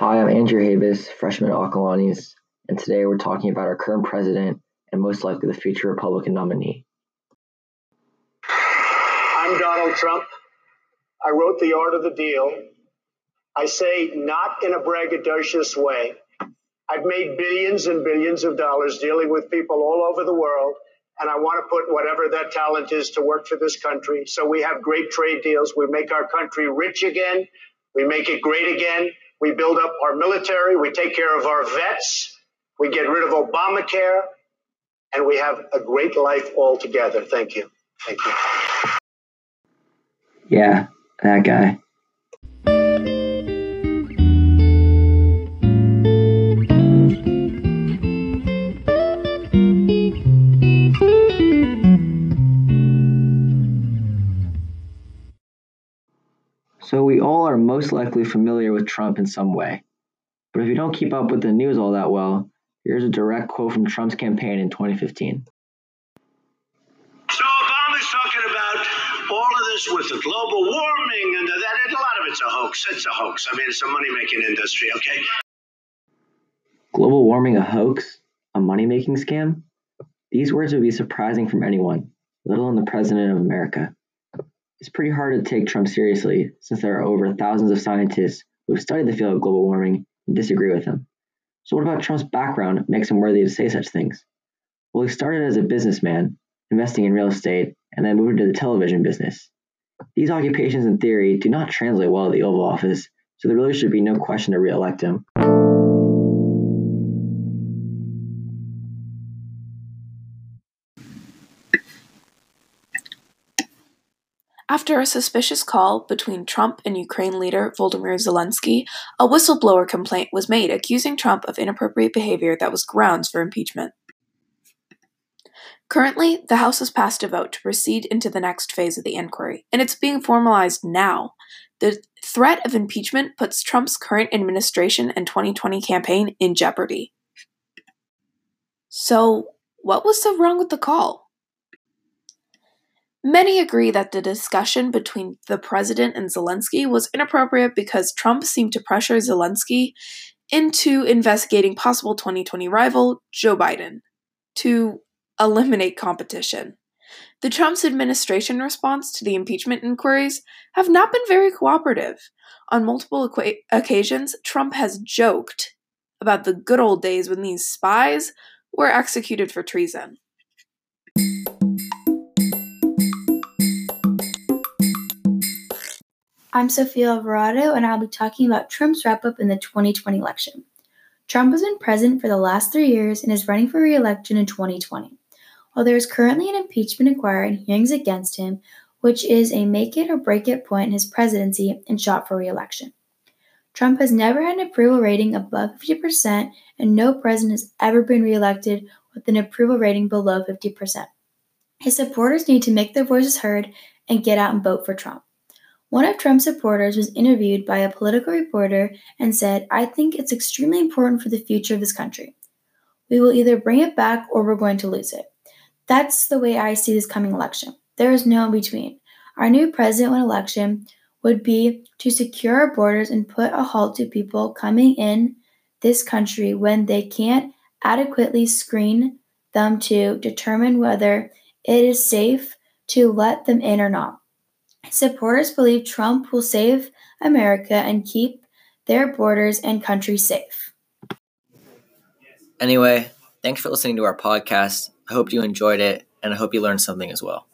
Hi, I'm Andrew Habis, freshman at Acalanes, and today we're talking about our current president and most likely the future Republican nominee. I'm Donald Trump. I wrote The Art of the Deal. I say not in a braggadocious way. I've made billions and billions of dollars dealing with people all over the world, and I want to put whatever that talent is to work for this country. So we have great trade deals. We make our country rich again. We make it great again. We build up our military. We take care of our vets. We get rid of Obamacare. And we have a great life all together. Thank you. Thank you. Yeah, that guy. So, we all are most likely familiar with Trump in some way. But if you don't keep up with the news all that well, here's a direct quote from Trump's campaign in 2015. So, Obama's talking about all of this with the global warming and that, and a lot of it's a hoax. It's a hoax. I mean, it's a money making industry, okay? Global warming a hoax? A money making scam? These words would be surprising from anyone, let alone the President of America. It's pretty hard to take Trump seriously since there are over thousands of scientists who have studied the field of global warming and disagree with him. So, what about Trump's background makes him worthy to say such things? Well, he started as a businessman, investing in real estate, and then moved into the television business. These occupations, in theory, do not translate well to the Oval Office, so there really should be no question to re elect him. After a suspicious call between Trump and Ukraine leader Volodymyr Zelensky, a whistleblower complaint was made accusing Trump of inappropriate behavior that was grounds for impeachment. Currently, the House has passed a vote to proceed into the next phase of the inquiry, and it's being formalized now. The threat of impeachment puts Trump's current administration and 2020 campaign in jeopardy. So, what was so wrong with the call? Many agree that the discussion between the president and Zelensky was inappropriate because Trump seemed to pressure Zelensky into investigating possible 2020 rival Joe Biden to eliminate competition. The Trump's administration response to the impeachment inquiries have not been very cooperative. On multiple equa- occasions, Trump has joked about the good old days when these spies were executed for treason. I'm Sophia Alvarado, and I'll be talking about Trump's wrap up in the 2020 election. Trump has been president for the last three years and is running for re election in 2020. While there is currently an impeachment inquiry and hearings against him, which is a make it or break it point in his presidency and shot for re election. Trump has never had an approval rating above 50%, and no president has ever been reelected with an approval rating below 50%. His supporters need to make their voices heard and get out and vote for Trump. One of Trump's supporters was interviewed by a political reporter and said, I think it's extremely important for the future of this country. We will either bring it back or we're going to lose it. That's the way I see this coming election. There is no in between. Our new president when election would be to secure our borders and put a halt to people coming in this country when they can't adequately screen them to determine whether it is safe to let them in or not. Supporters believe Trump will save America and keep their borders and country safe. Anyway, thanks for listening to our podcast. I hope you enjoyed it and I hope you learned something as well.